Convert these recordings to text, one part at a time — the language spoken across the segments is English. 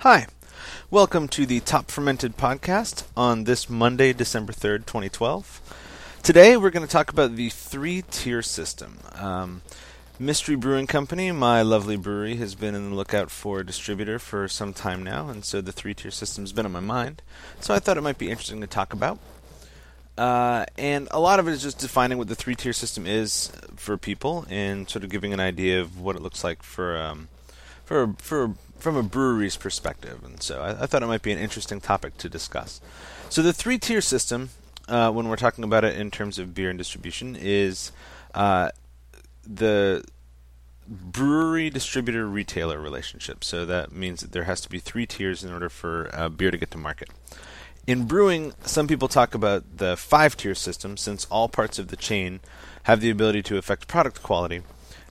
Hi, welcome to the Top Fermented podcast on this Monday, December 3rd, 2012. Today we're going to talk about the three tier system. Um, Mystery Brewing Company, my lovely brewery, has been in the lookout for a distributor for some time now, and so the three tier system's been on my mind. So I thought it might be interesting to talk about. Uh, and a lot of it is just defining what the three tier system is for people and sort of giving an idea of what it looks like for um, for for from a brewery's perspective, and so I, I, thought it might be an interesting topic to discuss. So the three-tier system, uh, when we're talking about it in terms of beer and distribution, is uh, the brewery distributor retailer relationship. So that means that there has to be three tiers in order for uh, beer to get to market. In brewing, some people talk about the five tier system since all parts of the chain have the ability to affect product quality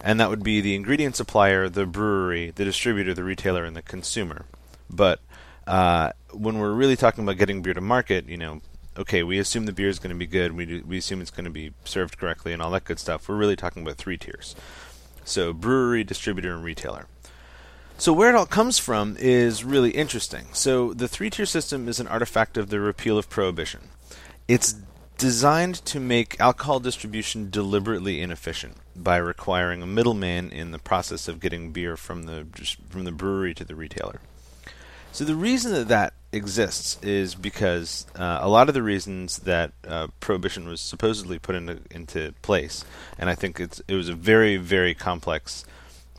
and that would be the ingredient supplier, the brewery, the distributor, the retailer, and the consumer. But uh, when we're really talking about getting beer to market, you know, okay, we assume the beer is going to be good, we do, we assume it's going to be served correctly, and all that good stuff. We're really talking about three tiers. So brewery, distributor, and retailer. So where it all comes from is really interesting. So the three-tier system is an artifact of the repeal of prohibition. It's designed to make alcohol distribution deliberately inefficient by requiring a middleman in the process of getting beer from the from the brewery to the retailer. So the reason that that exists is because uh, a lot of the reasons that uh, prohibition was supposedly put into into place, and I think it's it was a very very complex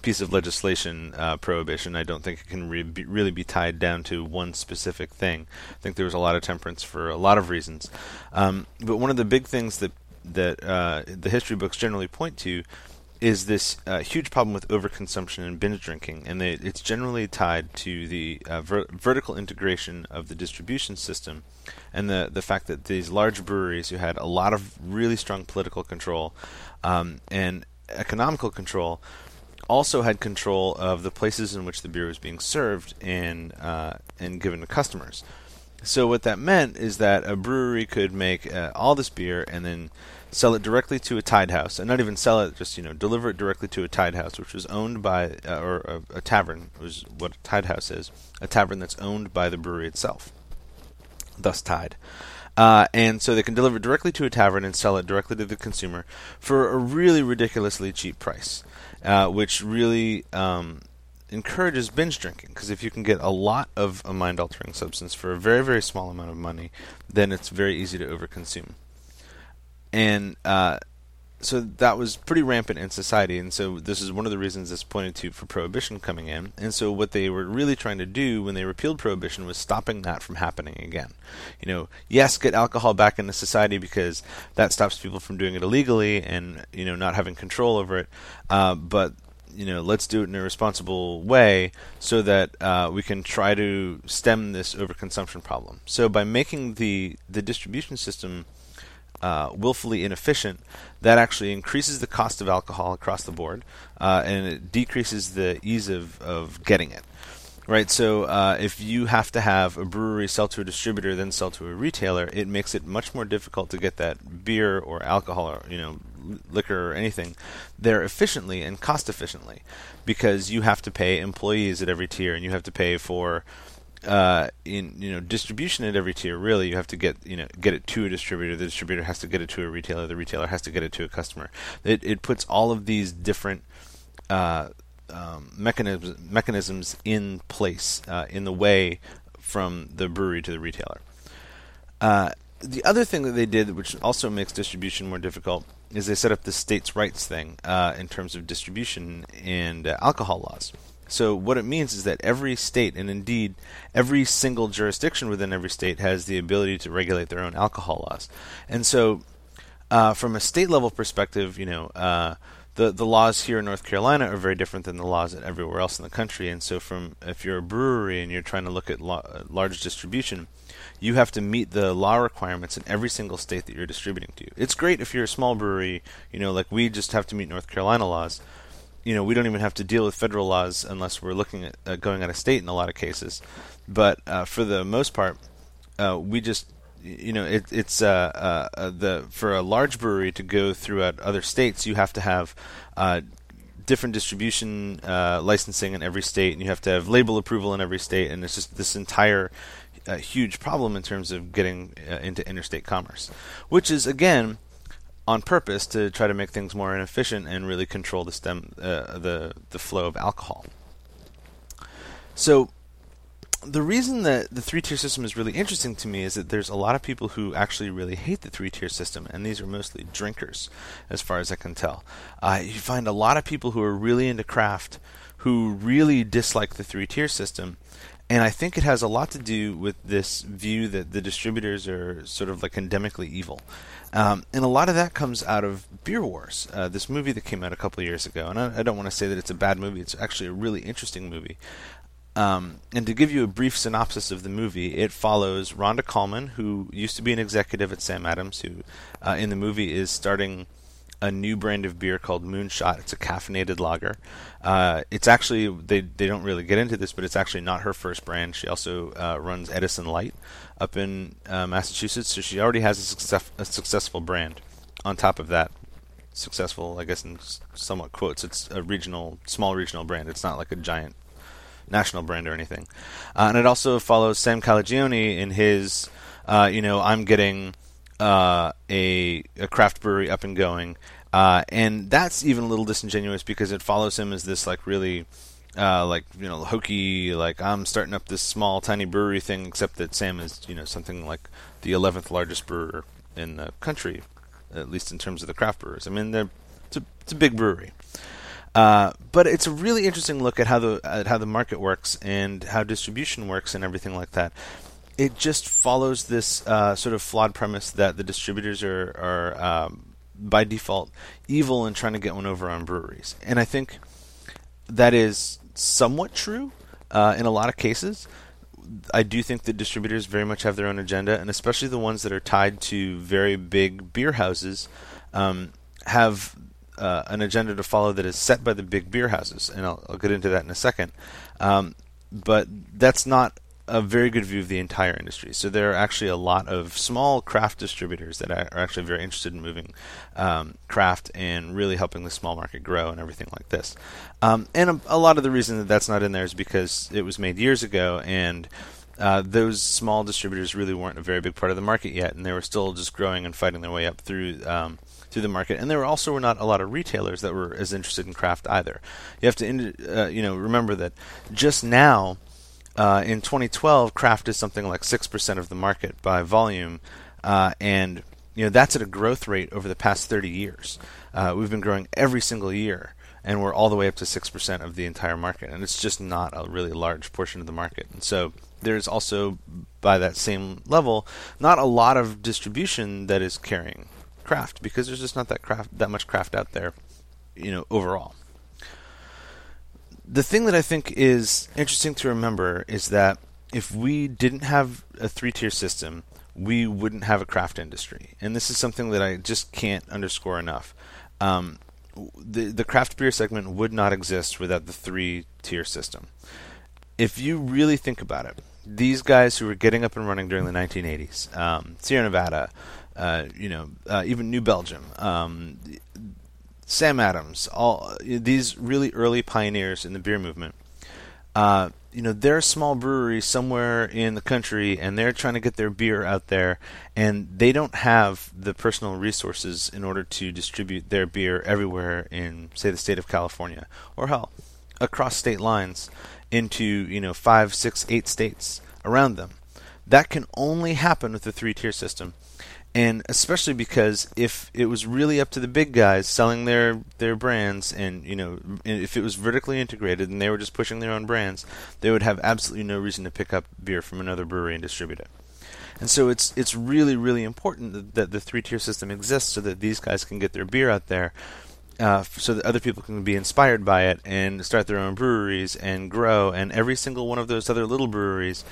piece of legislation uh, prohibition. I don't think it can re- be, really be tied down to one specific thing. I think there was a lot of temperance for a lot of reasons. Um, but one of the big things that that uh, the history books generally point to is this uh, huge problem with overconsumption and binge drinking, and they, it's generally tied to the uh, ver- vertical integration of the distribution system, and the the fact that these large breweries who had a lot of really strong political control um, and economical control also had control of the places in which the beer was being served and uh, and given to customers. So what that meant is that a brewery could make uh, all this beer and then sell it directly to a tied house, and not even sell it, just you know, deliver it directly to a tied house, which was owned by uh, or a, a tavern was what a tied house is, a tavern that's owned by the brewery itself, thus tied. Uh, and so they can deliver directly to a tavern and sell it directly to the consumer for a really ridiculously cheap price uh, which really um, encourages binge drinking. Because if you can get a lot of a mind altering substance for a very, very small amount of money, then it's very easy to overconsume. And uh, so that was pretty rampant in society, and so this is one of the reasons that's pointed to for prohibition coming in. And so what they were really trying to do when they repealed prohibition was stopping that from happening again. You know, yes, get alcohol back into society because that stops people from doing it illegally and you know not having control over it. Uh, but you know, let's do it in a responsible way so that uh, we can try to stem this overconsumption problem. So by making the the distribution system uh, willfully inefficient, that actually increases the cost of alcohol across the board, uh, and it decreases the ease of, of getting it. Right, so uh, if you have to have a brewery sell to a distributor, then sell to a retailer, it makes it much more difficult to get that beer or alcohol or you know liquor or anything there efficiently and cost efficiently, because you have to pay employees at every tier, and you have to pay for uh, in you know distribution at every tier. Really, you have to get you know get it to a distributor. The distributor has to get it to a retailer. The retailer has to get it to a customer. It it puts all of these different uh, um, mechanisms mechanisms in place uh, in the way from the brewery to the retailer. Uh, the other thing that they did, which also makes distribution more difficult, is they set up the states' rights thing uh, in terms of distribution and uh, alcohol laws. So what it means is that every state, and indeed every single jurisdiction within every state, has the ability to regulate their own alcohol laws. And so, uh, from a state level perspective, you know, uh, the the laws here in North Carolina are very different than the laws everywhere else in the country. And so, from if you're a brewery and you're trying to look at lo- large distribution, you have to meet the law requirements in every single state that you're distributing to. It's great if you're a small brewery, you know, like we just have to meet North Carolina laws you know, we don't even have to deal with federal laws unless we're looking at uh, going out of state in a lot of cases. But uh, for the most part, uh, we just, you know, it, it's uh, uh, the for a large brewery to go throughout other states, you have to have different distribution licensing in every state, and you have to have label approval in every state, and it's just this entire huge problem in terms of getting into interstate commerce, which is again on purpose to try to make things more inefficient and really control the stem uh, the the flow of alcohol. So the reason that the three tier system is really interesting to me is that there's a lot of people who actually really hate the three tier system, and these are mostly drinkers, as far as I can tell. Uh, you find a lot of people who are really into craft who really dislike the three tier system. And I think it has a lot to do with this view that the distributors are sort of like endemically evil. Um, and a lot of that comes out of Beer Wars, uh, this movie that came out a couple years ago. And I, I, don't want to say that it's a bad movie, it's actually a really interesting movie. Um, and to give you a brief synopsis of the movie, it follows Rhonda Kallman, who used to be an executive at Sam Adams, who uh, in the movie is starting a new brand of beer called Moonshot. It's a caffeinated lager. Uh, it's actually they they don't really get into this, but it's actually not her first brand. She also uh, runs Edison Light up in uh, Massachusetts, so she already has a, success, a successful brand. On top of that, successful, I guess in somewhat quotes, it's a regional, small regional brand. It's not like a giant national brand or anything. Uh, and it also follows Sam Calagione in his, uh, you know, I'm getting uh, a, a craft brewery up and going. Uh, and that's even a little disingenuous because it follows him as this like really uh, like you know hokey like I'm starting up this small tiny brewery thing except that Sam is you know something like the 11th largest brewer in the country at least in terms of the craft brewers I mean it's a, it's a big brewery uh, but it's a really interesting look at how the at how the market works and how distribution works and everything like that. It just follows this uh, sort of flawed premise that the distributors are are um, by default evil and trying to get one over on breweries, and I think that is somewhat true uh, in a lot of cases. I do think that distributors very much have their own agenda, and especially the ones that are tied to very big beer houses um, have uh, an agenda to follow that is set by the big beer houses, and I'll, I'll get into that in a second. Um, but that's not a very good view of the entire industry. So there are actually a lot of small craft distributors that are actually very interested in moving um, craft and really helping the small market grow and everything like this. Um, and a, a, lot of the reason that that's not in there is because it was made years ago and. Uh, those small distributors really weren't a very big part of the market yet, and they were still just growing and fighting their way up through um, to the market, and there were also not a lot of retailers that were as interested in craft either. You have to, uh, you know, remember that just now. Uh, in 2012, craft is something like six percent of the market by volume, uh, and you know that's at a growth rate over the past 30 years. Uh, we've been growing every single year, and we're all the way up to six percent of the entire market, and it's just not a really large portion of the market. And so there's also, by that same level, not a lot of distribution that is carrying craft because there's just not that craft that much craft out there, you know, overall. The thing that I think is interesting to remember is that if we didn't have a three-tier system, we wouldn't have a craft industry, and this is something that I just can't underscore enough. Um, the the craft beer segment would not exist without the three-tier system. If you really think about it, these guys who were getting up and running during the 1980s, um, Sierra Nevada, uh, you know, uh, even New Belgium, um, Sam Adams, all these really early pioneers in the beer movement. Uh, you know, they're a small brewery somewhere in the country, and they're trying to get their beer out there, and they don't have the personal resources in order to distribute their beer everywhere in, say, the state of California, or hell, across state lines into you know five, six, eight states around them. That can only happen with the three-tier system and especially because if it was really up to the big guys selling their their brands and you know if it was vertically integrated and they were just pushing their own brands they would have absolutely no reason to pick up beer from another brewery and distribute it. And so it's it's really really important that, that the three tier system exists so that these guys can get their beer out there uh, so that other people can be inspired by it and start their own breweries and grow. And every single one of those other little breweries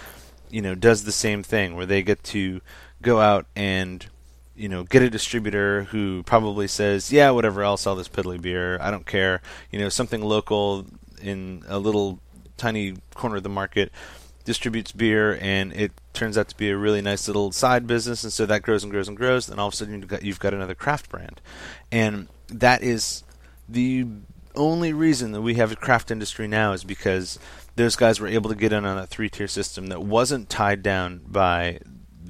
you know does the same thing where they get to go out and you know get a distributor who probably says, yeah, whatever, I'll sell this piddly beer. I don't care. You know, something local in a little tiny corner of the market distributes beer and it turns out to be a really nice little side business and so that grows and grows and grows and all of a sudden you've got, you've got another craft brand and that is the only reason that we have a craft industry now is because those guys were able to get in on a three tier system that wasn't tied down by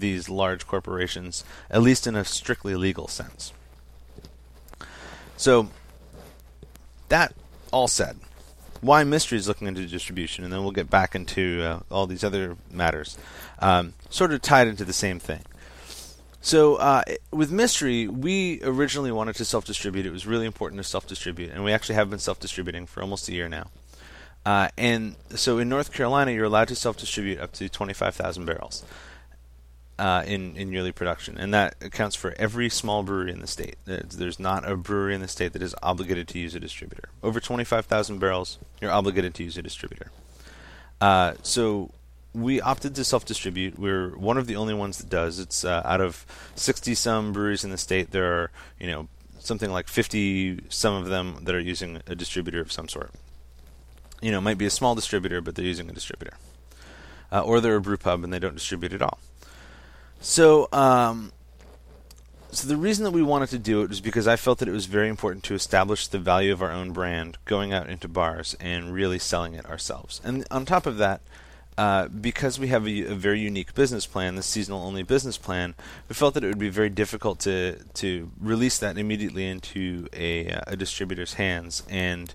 these large corporations, at least in a strictly legal sense. So, that all said, why Mystery is looking into distribution, and then we'll get back into uh, all these other matters, um, sort of tied into the same thing. So uh, with Mystery, we originally wanted to self-distribute. It was really important to self-distribute, and we actually have been self-distributing for almost a year now. Uh, and so in North Carolina, you're allowed to self-distribute up to 25,000 barrels uh, in in yearly production, and that accounts for every small brewery in the state. There's not a brewery in the state that is obligated to use a distributor. Over 25,000 barrels, you're obligated to use a distributor. Uh, so we opted to self-distribute. We're one of the only ones that does. It's uh, out of 60 some breweries in the state. There are you know something like 50 some of them that are using a distributor of some sort. You know, it might be a small distributor, but they're using a distributor. Uh, or they're a brew pub and they don't distribute at all. So, um, so the reason that we wanted to do it was because I felt that it was very important to establish the value of our own brand, going out into bars and really selling it ourselves. And on top of that, uh, because we have a, a, very unique business plan, the seasonal only business plan, we felt that it would be very difficult to to release that immediately into a, a distributor's hands and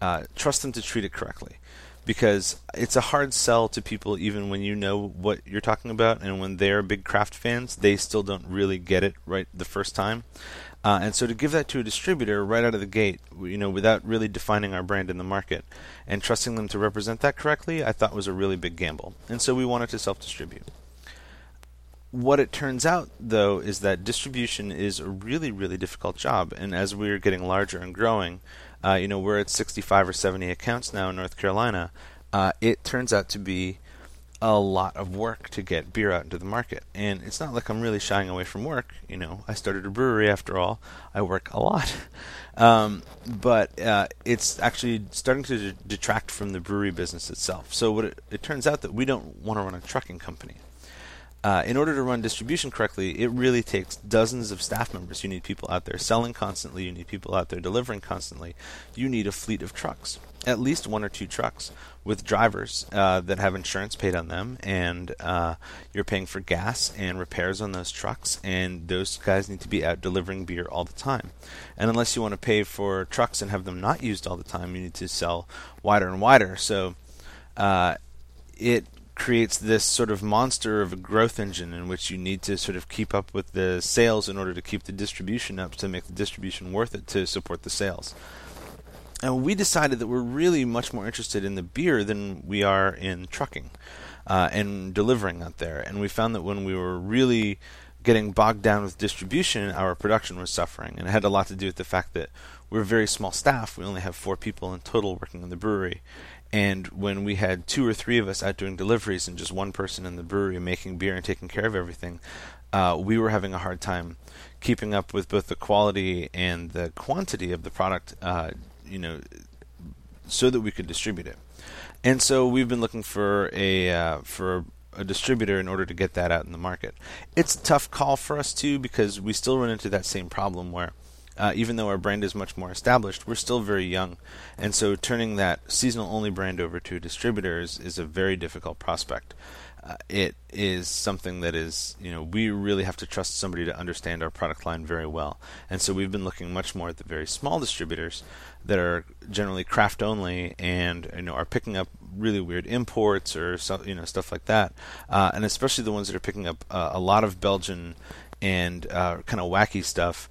uh, trust them to treat it correctly because it's a hard sell to people even when you know what you're talking about and when they're big craft fans they still don't really get it right the first time. Uh, and so to give that to a distributor right out of the gate you know without really defining our brand in the market and trusting them to represent that correctly i thought was a really big gamble. And so we wanted to self-distribute. What it turns out though is that distribution is a really really difficult job. And as we're getting larger and growing uh, you know, we're at 65 or 70 accounts now in North Carolina. Uh, it turns out to be a lot of work to get beer out into the market. And it's not like I'm really shying away from work. You know, I started a brewery after all. I work a lot. Um, but uh, it's actually starting to detract from the brewery business itself. So it, it turns out that we don't want to run a trucking company. Uh, in order to run distribution correctly, it really takes dozens of staff members. You need people out there selling constantly. You need people out there delivering constantly. You need a fleet of trucks, at least one or two trucks, with drivers uh, that have insurance paid on them, and uh, you're paying for gas and repairs on those trucks. And those guys need to be out delivering beer all the time. And unless you want to pay for trucks and have them not used all the time, you need to sell wider and wider. So uh, it creates this sort of monster of a growth engine in which you need to sort of keep up with the sales in order to keep the distribution up to make the distribution worth it to support the sales. And we decided that we're really much more interested in the beer than we are in trucking uh, and delivering out there. And we found that when we were really getting bogged down with distribution, our production was suffering. And it had a lot to do with the fact that we're a very small staff. We only have four people in total working in the brewery. And when we had two or three of us out doing deliveries and just one person in the brewery making beer and taking care of everything, uh, we were having a hard time keeping up with both the quality and the quantity of the product, uh, you know, so that we could distribute it. And so we've been looking for a uh, for a distributor in order to get that out in the market. It's a tough call for us too because we still run into that same problem where uh, even though our brand is much more established, we're still very young. And so turning that seasonal only brand over to a distributor is, is a very difficult prospect. Uh, it is something that is, you know, we really have to trust somebody to understand our product line very well. And so we've been looking much more at the very small distributors that are generally craft only and, you know, are picking up really weird imports or, you know, stuff like that. Uh, and especially the ones that are picking up uh, a lot of Belgian and uh, kind of wacky stuff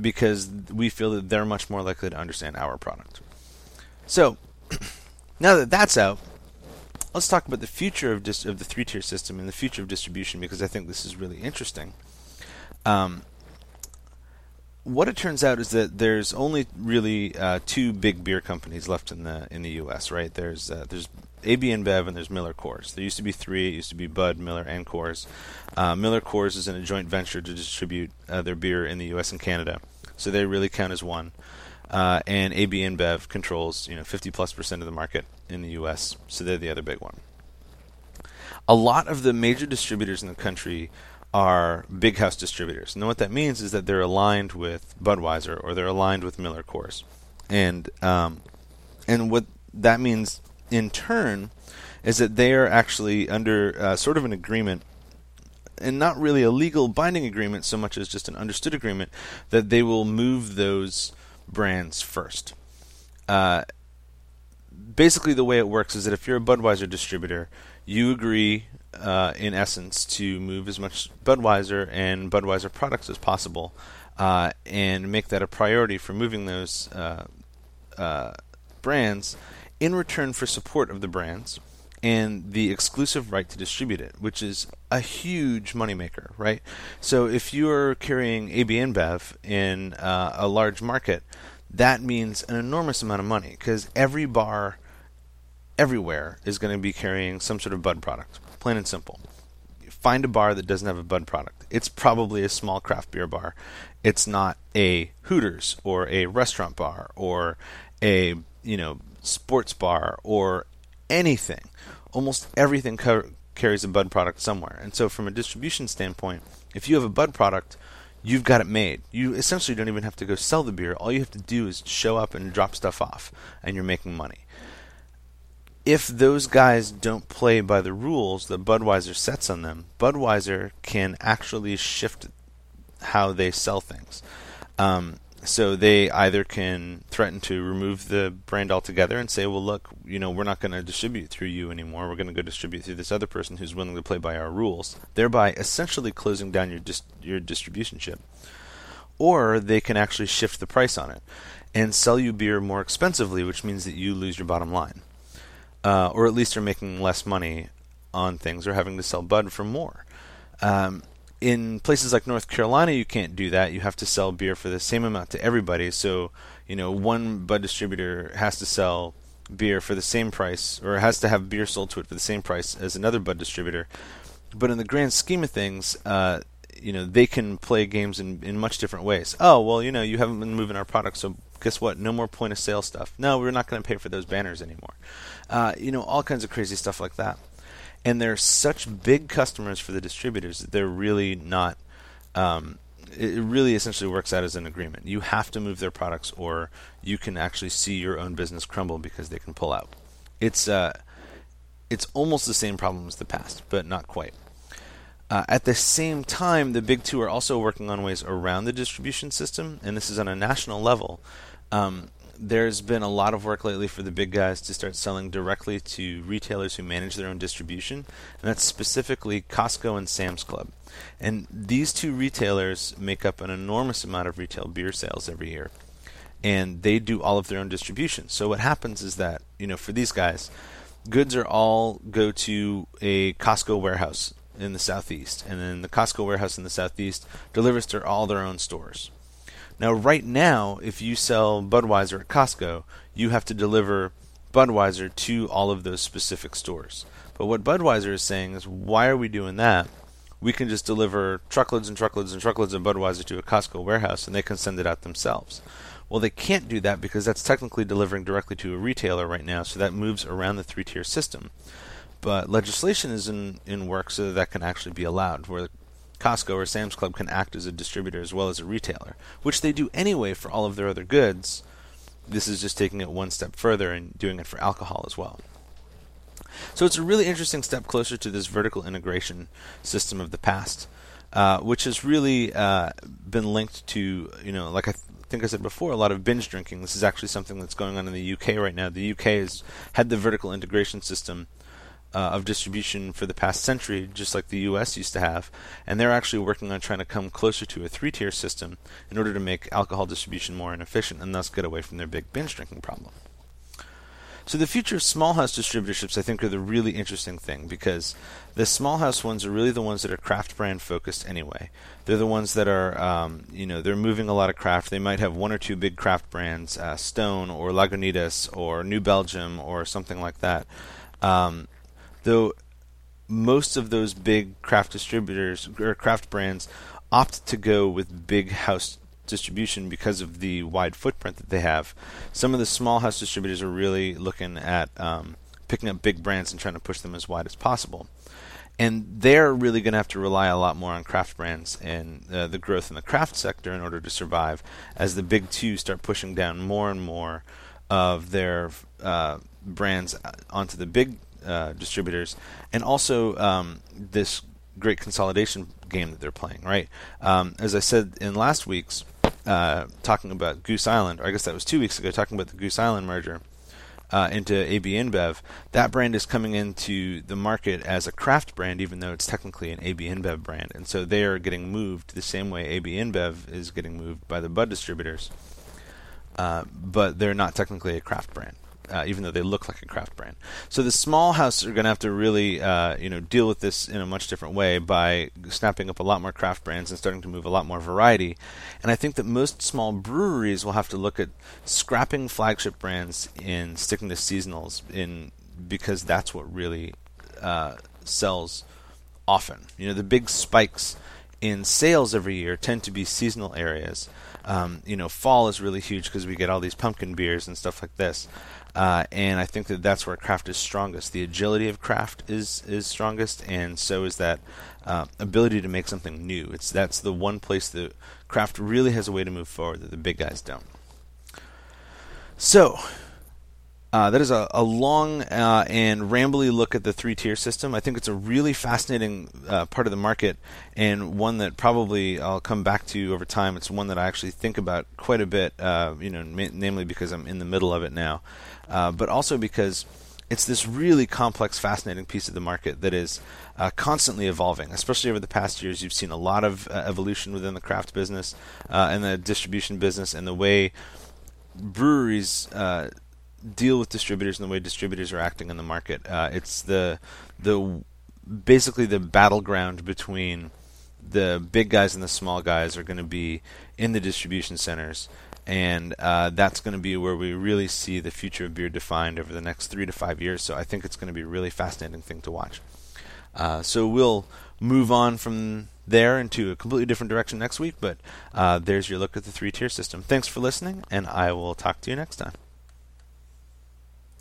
because we feel that they're much more likely to understand our product. So, now that that's out, let's talk about the future of, dis- of the three tier system and the future of distribution because I think this is really interesting. Um, what it turns out is that there's only really uh, two big beer companies left in the in the U.S. Right? There's uh, there's AB and there's Miller Coors. There used to be three. It used to be Bud, Miller, and Coors. Uh, Miller Coors is in a joint venture to distribute uh, their beer in the U.S. and Canada, so they really count as one. Uh, and AB InBev controls you know 50 plus percent of the market in the U.S., so they're the other big one. A lot of the major distributors in the country are big house distributors. And what that means is that they're aligned with Budweiser or they're aligned with Miller Coors. and um, and what that means in turn is that they are actually under uh, sort of an agreement and not really a legal binding agreement so much as just an understood agreement that they will move those brands first. Uh, basically, the way it works is that if you're a Budweiser distributor, you agree, uh, in essence, to move as much Budweiser and Budweiser products as possible, uh, and make that a priority for moving those uh, uh, brands in return for support of the brands and the exclusive right to distribute it, which is a huge moneymaker, right? So if you are carrying AB InBev in uh, a large market, that means an enormous amount of money because every bar everywhere is going to be carrying some sort of Bud product, plain and simple. Find a bar that doesn't have a Bud product. It's probably a small craft beer bar. It's not a Hooters or a restaurant bar or a you know sports bar or anything. Almost everything co- carries a Bud product somewhere. And so, from a distribution standpoint, if you have a Bud product, you've got it made. You essentially don't even have to go sell the beer. All you have to do is show up and drop stuff off, and you're making money. If those guys don't play by the rules that Budweiser sets on them, Budweiser can actually shift how they sell things. Um, so they either can threaten to remove the brand altogether and say, well, look, you know, we're not going to distribute through you anymore. We're going to go distribute through this other person who's willing to play by our rules, thereby essentially closing down your dis- your distribution ship. Or they can actually shift the price on it and sell you beer more expensively, which means that you lose your bottom line, uh, or at least are making less money on things or having to sell Bud for more. Um, in places like North Carolina, you can't do that. You have to sell beer for the same amount to everybody. So, you know, one Bud distributor has to sell beer for the same price, or has to have beer sold to it for the same price as another Bud distributor. But in the grand scheme of things, uh, you know, they can play games in, in much different ways. Oh, well, you know, you haven't been moving our product, so guess what? No more point of sale stuff. No, we're not going to pay for those banners anymore. Uh, you know, all kinds of crazy stuff like that and they're such big customers for the distributors that they're really not. Um, it really essentially works out as an agreement. You have to move their products, or you can actually see your own business crumble because they can pull out. It's uh, it's almost the same problem as the past, but not quite. Uh, at the same time, the big two are also working on ways around the distribution system, and this is on a national level. Um, there's been a lot of work lately for the big guys to start selling directly to retailers who manage their own distribution, and that's specifically Costco and Sam's Club. And these two retailers make up an enormous amount of retail beer sales every year. And they do all of their own distribution. So what happens is that, you know, for these guys, goods are all go to a Costco warehouse in the southeast, and then the Costco warehouse in the southeast delivers to all their own stores. Now, right now, if you sell Budweiser at Costco, you have to deliver Budweiser to all of those specific stores. But what Budweiser is saying is, why are we doing that? We can just deliver truckloads and truckloads and truckloads of Budweiser to a Costco warehouse and they can send it out themselves. Well, they can't do that because that's technically delivering directly to a retailer right now, so that moves around the three tier system. But legislation is in, in work so that, that can actually be allowed, where Costco or Sam's Club can act as a distributor as well as a retailer, which they do anyway for all of their other goods. This is just taking it one step further and doing it for alcohol as well. So it's a really interesting step closer to this vertical integration system of the past, uh, which has really uh, been linked to, you know, like I th- think I said before, a lot of binge drinking. This is actually something that's going on in the UK right now. The UK has had the vertical integration system uh, of distribution for the past century, just like the U.S. used to have, and they're actually working on trying to come closer to a three-tier system in order to make alcohol distribution more inefficient and thus get away from their big binge drinking problem. So the future of small house distributorships, I think, are the really interesting thing because the small house ones are really the ones that are craft brand focused anyway. They're the ones that are, um, you know, they're moving a lot of craft. They might have one or two big craft brands, uh, Stone or Lagunitas or New Belgium or something like that. Um, though most of those big craft distributors or craft brands opt to go with big house distribution because of the wide footprint that they have. Some of the small house distributors are really looking at um, picking up big brands and trying to push them as wide as possible. and they're really going to have to rely a lot more on craft brands and uh, the growth in the craft sector in order to survive as the big two start pushing down more and more of their uh, brands onto the big uh, distributors, and also um, this great consolidation game that they're playing. Right, um, as I said in last week's uh, talking about Goose Island, or I guess that was two weeks ago, talking about the Goose Island merger uh, into AB InBev, that brand is coming into the market as a craft brand, even though it's technically an AB InBev brand. And so they are getting moved the same way AB InBev is getting moved by the Bud distributors. Uh, but they're not technically a craft brand uh, even though they look like a craft brand. So the small houses are going to have to really, uh, you know, deal with this in a much different way by snapping up a lot more craft brands and starting to move a lot more variety. And I think that most small breweries will have to look at scrapping flagship brands and sticking to seasonals in because that's what really uh, sells often. You know, the big spikes in sales every year tend to be seasonal areas. Um, you know, fall is really huge because we get all these pumpkin beers and stuff like this. Uh, and I think that that's where craft is strongest. The agility of craft is is strongest, and so is that uh, ability to make something new. It's that's the one place that craft really has a way to move forward that the big guys don't. So. Uh, that is a, a long uh, and rambly look at the three tier system. I think it's a really fascinating uh, part of the market and one that probably I'll come back to over time. It's one that I actually think about quite a bit, uh, you know, ma- namely because I'm in the middle of it now uh, but also because it's this really complex, fascinating piece of the market that is uh, constantly evolving. Especially over the past years, you've seen a lot of uh, evolution within the craft business uh, and the distribution business, and the way breweries uh, deal with distributors and the way distributors are acting in the market. Uh, it's the the basically the battleground between the big guys and the small guys are going to be in the distribution centers and uh, that's going to be where we really see the future of beer defined over the next three to five years. So I think it's going to be a really fascinating thing to watch. Uh, so we'll move on from there into a completely different direction next week, but uh, there's your look at the three tier system. Thanks for listening, and I will talk to you next time.